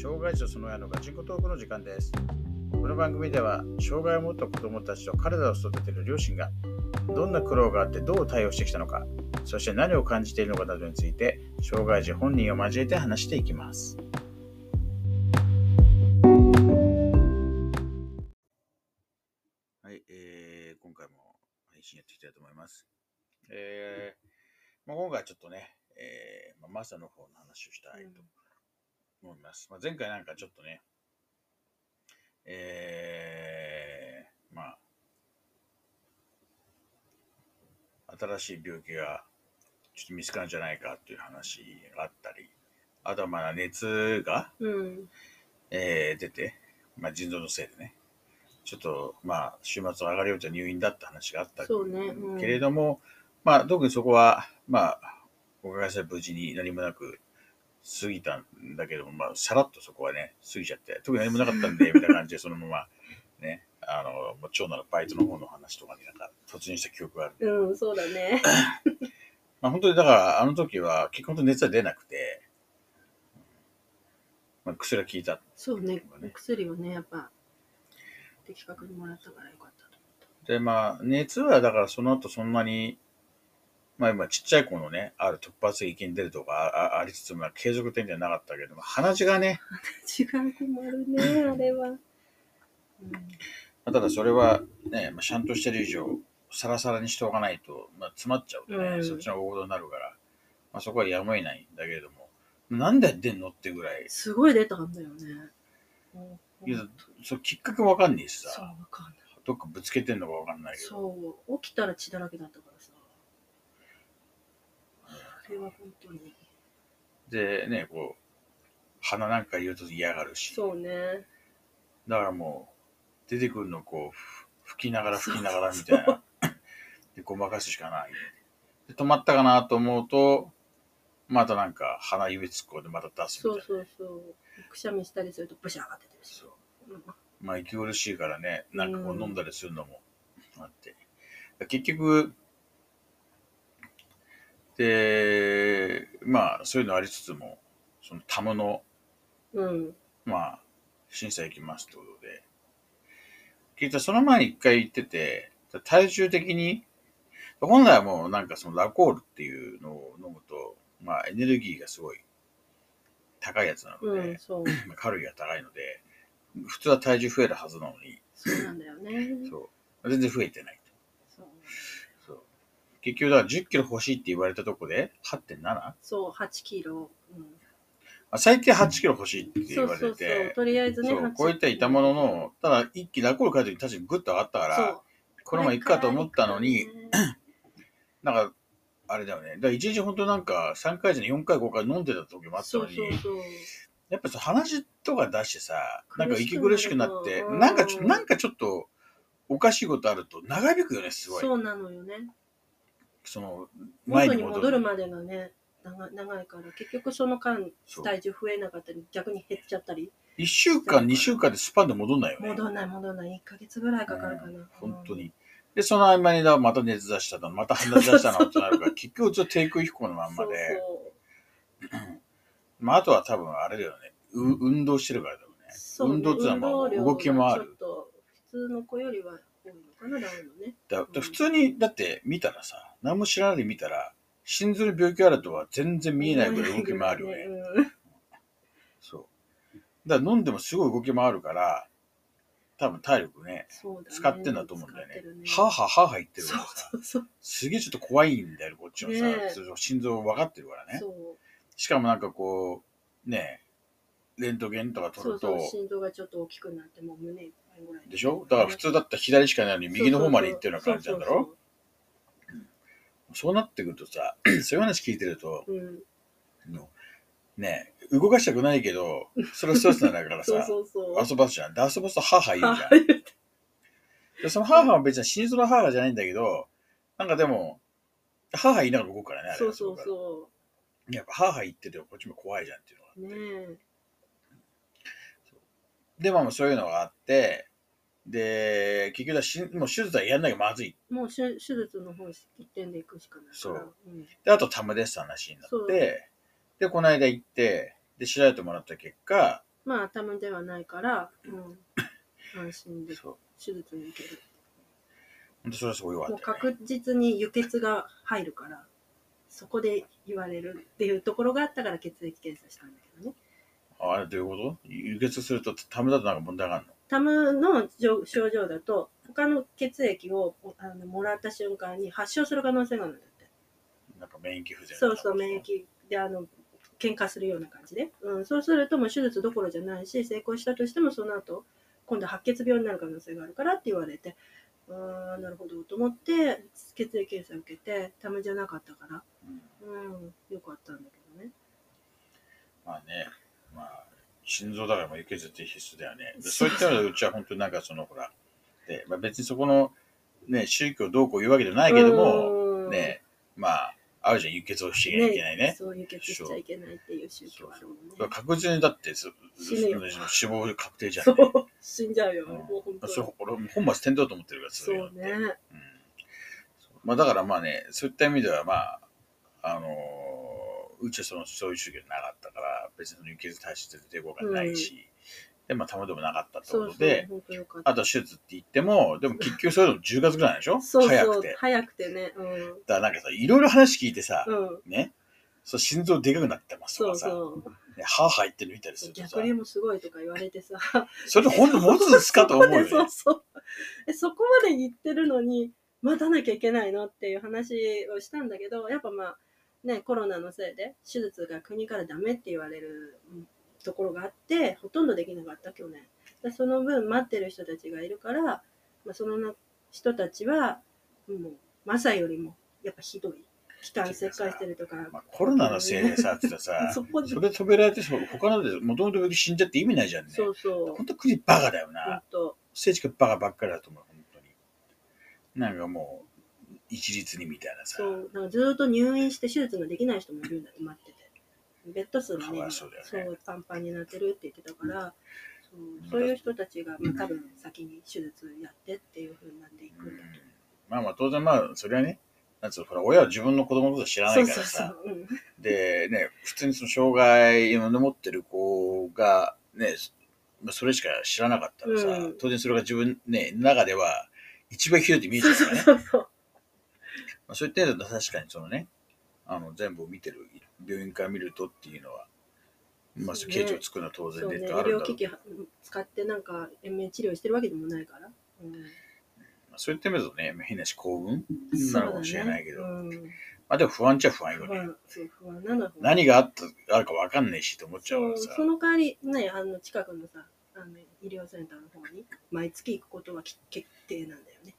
障害児とその親のガチンコトークの時間です。この番組では、障害を持った子供たちと彼らを育てる両親が、どんな苦労があってどう対応してきたのか、そして何を感じているのかなどについて、障害児本人を交えて話していきます。はい、えー、今回も配信やっていきたいと思います。えー、まあ、今回はちょっとね、えーまあ、マサの方の話をしたいと思います。まあ、前回なんかちょっとね、えー、まあ、新しい病気がちょっと見つかるんじゃないかっていう話があったり、あとはまだ熱が、うん。えー出て、まあ、腎臓のせいでね、ちょっとまあ、週末上がりようと入院だって話があったそうねうんけれども、まあ、特にそこは、まあ、おかげさまで無事に何もなく過ぎたんだけども、まあ、さらっとそこはね、過ぎちゃって、特に何もなかったんで、みたいな感じで、そのまま、ね、あの、もう長男のバイトの方の話とかになんか突入した記憶があるんで、うん、そうだね。まあ、本当にだから、あの時は結構熱は出なくて、まあ、薬が効いた。そうね薬をね、やっぱ、的確にもらったからよかったとで、まあ、熱はだからその後そんなに、まあ今ちっちゃい子のね、ある突発的に出るとかありつつも、継続的ではなかったけども、鼻血がね、違う困るね、あれは。うん、まあただそれはね、まあ、ちゃんとしてる以上、サラサラにしておかないと、まあ、詰まっちゃうとね、うんそっちの方が大事になるから、まあそこはやむを得ないんだけれども、なんで出んのってぐらい、すごい出たんだよね。うんいやそきっかけわかんねえしそう、さ、わかんない。どっかぶつけてんのかわかんないけど、そう、起きたら血だらけだったからさ。あれは本当に。でね、こう、鼻なんか言うと嫌がるし、そうね。だからもう、出てくるのをこう、ふ吹きながら吹きながらみたいな。で、ごまかすしかない。で、止まったかなと思うと、またなんか鼻指突っ込んでまた出すみたいな。そうそうそう。くしゃみしたりするとブシャーって出るし。そううんまあ、息苦しいからね、なんかこううん飲んだりするのもあって。結局、で、まあ、そういうのありつつも、そのタムの、うん。まあ、審査行きますってことで、聞いたらその前に一回言ってて、体重的に、本来はもうなんかそのラコールっていうのを飲むと、まあエネルギーがすごい高いやつなので、うん、カロリーが高いので、普通は体重増えるはずなのに、そうなんだよね。そう。全然増えてない。結局だから10キロ欲しいって言われたとこで 8.7? そう、8キロ。うん、あ最低8キロ欲しいって言われて、そうそうそう。とりあえずね、そう8こういった板物の、ただ一気にラコール書いた時確かにグッと上がったから、このまま行くかと思ったのに、なんか、あれだよね。だから一日本当なんか3回じゃ4回5回飲んでた時もあったそのに、うそうそう。やっぱさ、鼻血とか出してさ、なんか息苦しくなって、なんかちょうんなんかちょっとおかしいことあると長引くよね、すごい。そうなのよね。その、前元にに戻る。までがね、長長いから、結局その間、体重増えなかったり、逆に減っちゃったり、1週間、2週間でスパンで戻んないよね。戻んない戻んない、1ヶ月ぐらいかかるかな。うん本当に。で、その合間にだまた熱出したの、また鼻出したのってなるから、結局ずっと低空飛行のまうんん。まで、まあ、あとは多分あれだよね。う運動してるからだよね。運動っていうのはまあ運動きもあるがちょっと普通の子よりは多いのかな、ダウンのね。だだ普通に、だって見たらさ、何も知らないで見たら、心臓に病気あるとは全然見えないぐらい動き回るよね。うんそう。だから飲んでもすごい動き回るから、多分体力ね、ね使ってんだと思うんだよね。はぁはぁはぁはぁ言ってるからさ、そうそう。すげえちょっと怖いんだよ、こっちのさ、ね心臓分かってるからね。しかもなんかこう、ねえ、レントゲンとか取るとそうそう、、心臓がちょっと大きくなって、もう胸いっぱいぐらい。でしょ？だから普通だったら左しかないのに右の方まで行ってるような感じなんだろ？そうなってくるとさ、そういう話聞いてると、そうそううん。のねえ、動かしたくないけど、それはストレスなんだから そうさ、そうそう。遊ばすじゃん。で、遊ばすと母言うじゃん。はいで、その母は別に心臓の母じゃないんだけど、なんかでも、母言いながら動くからね、あれそうそうう。そやっぱ母言っててこっちも怖いじゃんっていうのが。う。ねで、まあそういうのがあって、で、結局はしんもう手術はやんなきゃまずい。え。もう手手術の方一点で行くしかないから。そううん。で、あとタムですって話になって、で、この間行って、で、調べてもらった結果、まあたまではないから、うん、安心で。手術に受ける。本当それはすごい良かもう。確実に輸血が入るから、そこで言われるっていうところがあったから血液検査したんだけどね。ああれどういうこと？輸血するとためだとなんか問題があるの？タムの症症状だと、他の血液をあのもらった瞬間に発症する可能性があるんだって。なんか免疫不全そうそう、免疫であの喧嘩するような感じで、うん、そうするともう手術どころじゃないし、成功したとしてもその後今度白血病になる可能性があるからって言われて、あーなるほどと思って、血液検査受けて、ためじゃなかったから、うん。うん、よかったんだけどね。まあね、まあ、心臓だからも輸血って必須だよね。でそういったので、うちは本当になんかその、ほら、でまあ、別にそこの、ね、宗教どうこう言うわけじゃないけども、うんね、まあ、あるじゃん、輸血をしちゃいけないね。そう輸血しちゃいけないっていう宗教あるもんね。だから確実にだってそ、死死亡確定じゃん、そね。う、死んじゃうよ。うんもう本当に。そう俺、本末転倒と思ってるから、そういうのってね。うんまあ、だからまあね、そういった意味では、まあ、あのーうちはそのそういう宗教なかったから、別にその輸血体質で抵抗がないし、で、まあ、たまでもなかったってそうそうことで、、本当よかった。あと手術って言っても、でも結局それでも10月ぐらいでしょ？そうそう、早くて。早くてね。うん。だからなんかさ、いろいろ話聞いてさ、うん。ね、そう心臓でかくなってますとそうかさ、そう。ね、歯入ってるみたいでする逆、にもすごいとか言われてさ。それで本当持つんですかと思うよね。そうそうえ。そこまで言ってるのに、待たなきゃいけないの？っていう話をしたんだけど、やっぱまあ、ね、コロナのせいで手術が国からダメって言われるうんところがあって、ほとんどできなかった去年。でその分待ってる人たちがいるから、まあ、そのな人たちは、もう、マサよりもやっぱひどい。気管切開してるとか、まあ、コロナのせいでさ、ってさ、そこでそれ止められて、そう他のでもともと病気死んじゃって意味ないじゃんね。そうそう。本当国バカだよな。と。政治家バカばっかりだと思う、本当に。なんかもう、一律にみたいなさ。そう、なんかずーっと入院して手術ができない人もいるんだって、待ってて。ベッド数もかねそうパンパンになってるって言ってたから、そううんそういう人たちが、まあ、多分先に手術やってっていう風になっていくうんんだとまあまあ当然まあ、それはね、なんつうの、ほら、親は自分の子供のこと知らなそいうからさ。で、ね、普通にその障害を持ってる子が、ね、まあそれしか知らなかったらさ、うん当然それが自分、ね、中では一番ひどいって見えちゃそううからね。そうそう。まあ、そういった意味確かにそのね、あの全部を見てる病院から見るとっていうのは、まあ、そうね。形状を作るのは当然そうね、医であるんだろう。療機器使ってなんか延命治療してるわけでもないから。うん、まあ、そういった意味だとね、まあ変なし幸運なのかもしれないけど、うん、まあでも不安っちゃ不安よね。不安そう不安なの何があったあるか分かんないしと思っちゃうからさ。その代わりねあの近くのさあの医療センターの方に毎月行くことはき決定なんだよね。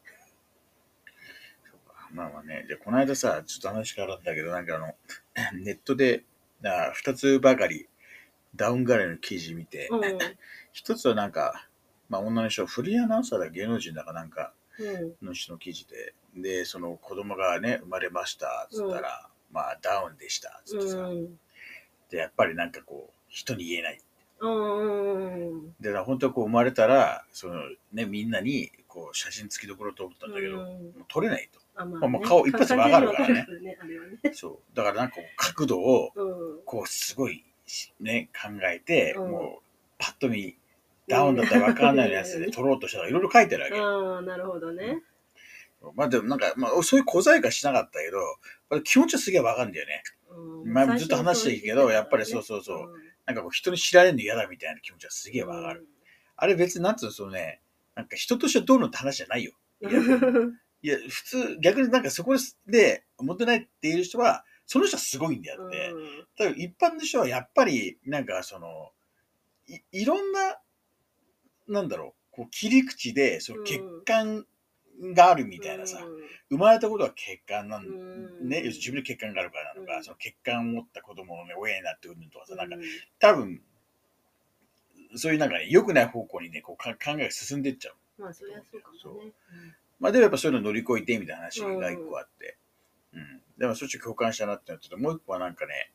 まあまあね、で、この間さ、ちょっと話変わるんだけど、なんかあの、ネットで、な二つばかりダウンガレーの記事見て、うん。一つはなんか、まあ女の人、フリーアナウンサーだ芸能人だかなんかうん。の人の記事で、で、その子供がね、生まれました、つったら、まあダウンでした、つってさ、うん。で、やっぱりなんかこう、人に言えない。うんで、本当はこう生まれたら、そのね、みんなにこう写真付きどころと思ったんだけど、うんもう撮れないと。あままあもう顔一発でわかるからね完全にわかるねあれはね。そう。だからなんかこう角度を、うんこうすごいね、考えて、うんもうパッと見、ダウンだったら分かんないようなやつで撮ろうとしたらいろいろ書いてあるわけ。ああなるほどね。まあでもなんか、まあそういう小細工しなかったけど、まあ気持ちはすげえ分かるんだよね。うんまあずっと話してるけどやっぱりそうそうそうなんかこう人に知られるの嫌だみたいな気持ちはすげえ分かる。。あれ別になんつうの、そのね、なんか人としてどうのって話じゃないよ。うんいや、普通、逆になんかそこで持ってないっていう人は、その人はすごいんであって、だから一般の人はやっぱり、なんかその、いいろんな、なんだろう、こう切り口で、その血管があるみたいなさ、生まれたことは血管なん、うん。ね、要するに自分の血管があるからなのか、うん。その血管を持った子供のね、親になってうんぬんとかさ、なんかうん。多分、そういうなんかね、良くない方向にね、こうか考えが進んでいっちゃう。まあそりゃそうかもね。まあでもやっぱそういうの乗り越えてみたいな話が一個あって、うん。でもそっち共感したなってなってて、もう一個はなんかね、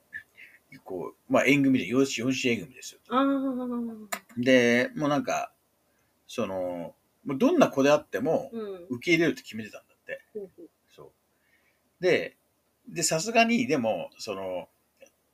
こう、まあ縁組で、養子、養子縁組ですよ。で、もうなんか、その、もうどんな子であってもうん受け入れるって決めてたんだって。ほうほうそう。で、で、さすがに、でも、その、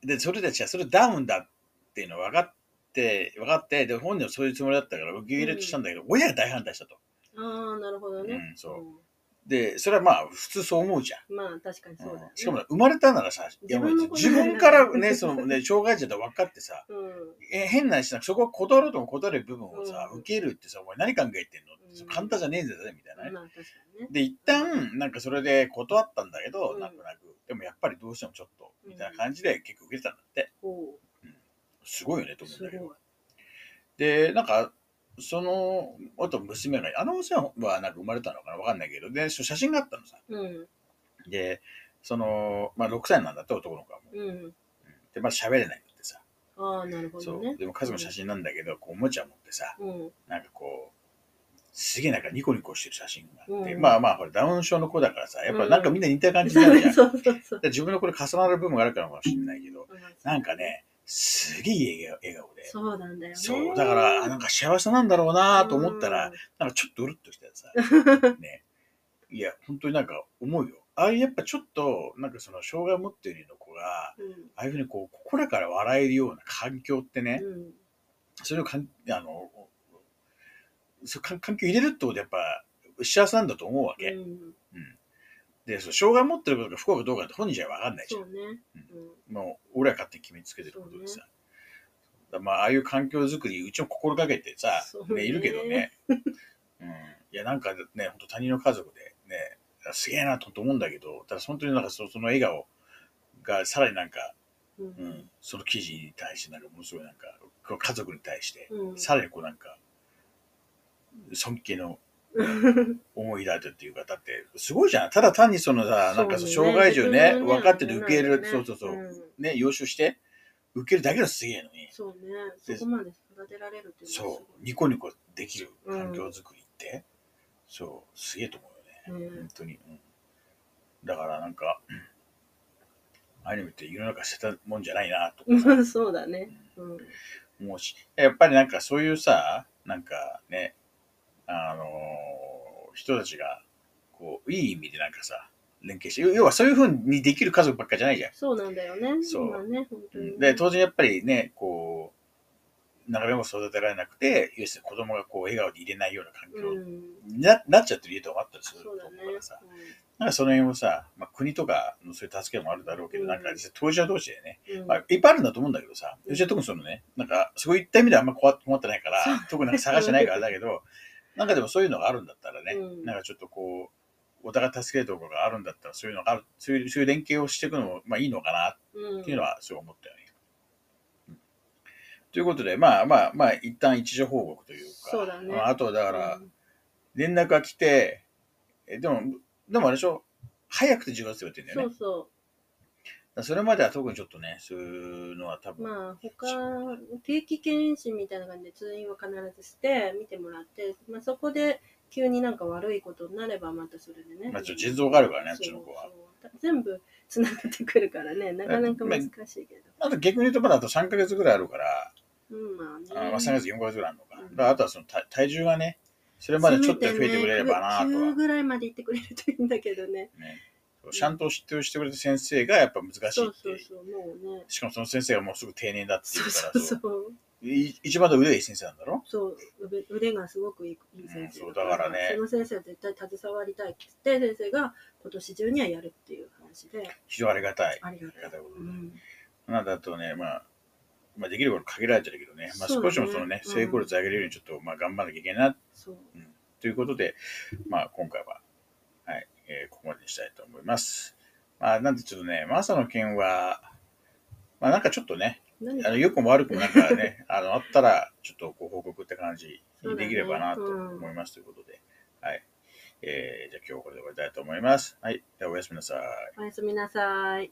で、それたちはそれダウンだっていうの分かっって、分かって、で、本人はそういうつもりだったから受け入れとしたんだけど、親が大反対したと。ああ、なるほどね。うんそうで、それはまあ、普通そう思うじゃん。うんまあ、確かにそうだよね。うんしかも生まれたならさ、自分自分からね、そのね、障害者だと分かってさ、うん。え変なしなそこは断ろうとも断れる部分をさ、うん受けるってさ、お前何考えてんの、うん簡単じゃねえぜ、みたいなね。まあ、確かにね。で、一旦、なんかそれで断ったんだけど、うんなんとなく、でもやっぱりどうしてもちょっと、みたいな感じで結構受けてたんだって。おすごいよね、と思うんだけど。。で、なんか、その、あと娘が、あの娘はなんか生まれたのかなわかんないけど、で、写真があったのさ。うん。で、その、まあ6歳なんだって、男の子はもう。うん。で、まだ喋れないんだってさ。ああ、なるほそどねう。。でも家族の写真なんだけど、こうおもちゃ持ってさ、うん。なんかこう、すげえなんかニコニコしてる写真があって、うんまあまあ、これダウン症の子だからさ、やっぱなんかみんな似た感じになるじゃん。そうそうそう。で自分のこれ重なる部分があるからかもしれないけど、うんなんか。ね、すげえ笑顔で。そうなんだよね。そう、だから、あなんか幸せなんだろうなと思ったら、うんなんかちょっとうるっときてさ、ね。いや、本当になんか思うよ。ああいうやっぱちょっと、なんかその障害を持っているの子が、うん。ああいうふうにこう、心から笑えるような環境ってね、うん。それをかん、あの、そ環境入れるってことはやっぱ幸せなんだと思うわけ。うん。で、そう障害を持ってることが不幸かどうかって本人じゃわかんないじゃんそう。ね。うん。もう、俺は勝手に決めつけてることでさ。だからまあ、ああいう環境づくり、うちも心がけてさ、ねね、いるけどね。うん。いや、なんかね、本当他人の家族でね、すげえなと思うんだけど、ただ本当になんかそその笑顔がさらになんか、ううんん、その記事に対してなんかものすごいなんか、家族に対して、うん。さらにこうなんか、尊敬の 思いだとっていうか、だって、すごいじゃん。ただ単にそのさ、なんかその障害児をね、分かってて受け入れる、そうそうそう、んね、養子して、受けるだけのすげえのに、そうね。そこまで育てられるっていうそごう、ニコニコできる環境づくりって、そう、すげえと思うよね。本当に。うんだからなんか、アニメって世の中捨てたもんじゃないな、と そうだね。うん。思うし、やっぱりなんかそういうさ、なんかね、あのー人たちが、こう、いい意味でなんかさ、連携して、要要はそういうふうにできる家族ばっかじゃないじゃん。そうなんだよね。そう今ね、本当にね。で、当然やっぱりね、こう、なかなかも育てられなくて、要するに子供がこう笑顔で入れないような環境うん。にな,、なっちゃってる家とかもあったりすると思うからさ、。なんかその辺もさ、まあ、国とかのそういう助けもあるだろうけど、うんなんか実際当事者同士でね、うんまあ、いっぱいあるんだと思うんだけどさ、うちは特にそのね、なんかそういった意味ではあんま困困ってないから、特になんか探してないからだけど、なんかでもそういうのがあるんだったらね、うん。なんかちょっとこう、お互い助けるところがあるんだったら、そういうのがある、そういうそういう連携をしていくのも、まあいいのかなうん。っていうのはそう思ったよね。うん。ということで、まあまあまあ、一旦一時報告というか、そうだね。まああとはだからう、ん。連絡が来て、えでも、でもあれでしょ、早くて10月って言ってんだよね。そうそだからそれまでは特にちょっとね、そういうのは多う。分、まあ、他、定期検診みたいな感じで通院は必ずして、見てもらって、まあそこで急になんか悪いことになればまたそれでね。まあちょっと腎臓があるからね、うちの子は。全部つながってくるからね、なかなか難しいけど。あと逆に言うとまだあと3ヶ月ぐらいあるから、うん、まあね。あまあ3ヶ月、4ヶ月ぐらいあるのか。うんだからあとはその体体重がね、それまでちょっと増えてくれればなとは。9ぐらいまで行ってくれるといいんだけどね。ね、ちゃんと知ってしてくれた先生がやっぱ難しいって。そうそうそう、もうね。しかもその先生がもうすぐ定年だって言そううから そうそう。い一番腕がいい先生なんだろ？そう腕腕がすごくいいいい先生うんそうだからね。その先生は絶対携わりたいって言って先生が今年中にはやるっていう話で。非常にありがたい。ありがたい、ことで。うん、なんだとね、まあ、まあ、できること限られてるけどね、まあ、少しもそのね、うん。成功率上げれるようにちょっと、まあ、頑張らなきゃいけないな。そう。ということで、まあ、今回は、はい、えーここまでにしたいと思います。まあ、なんでちょっとね、マサの件は、まあ、なんかちょっとね、何あの良くも悪くもなんかね、あの、あったら、ちょっとご報告って感じにできればなと思いますということで、はい。えーじゃあ今日はこれで終わりたいと思います。はい。ではおやすみなさい。おやすみなさい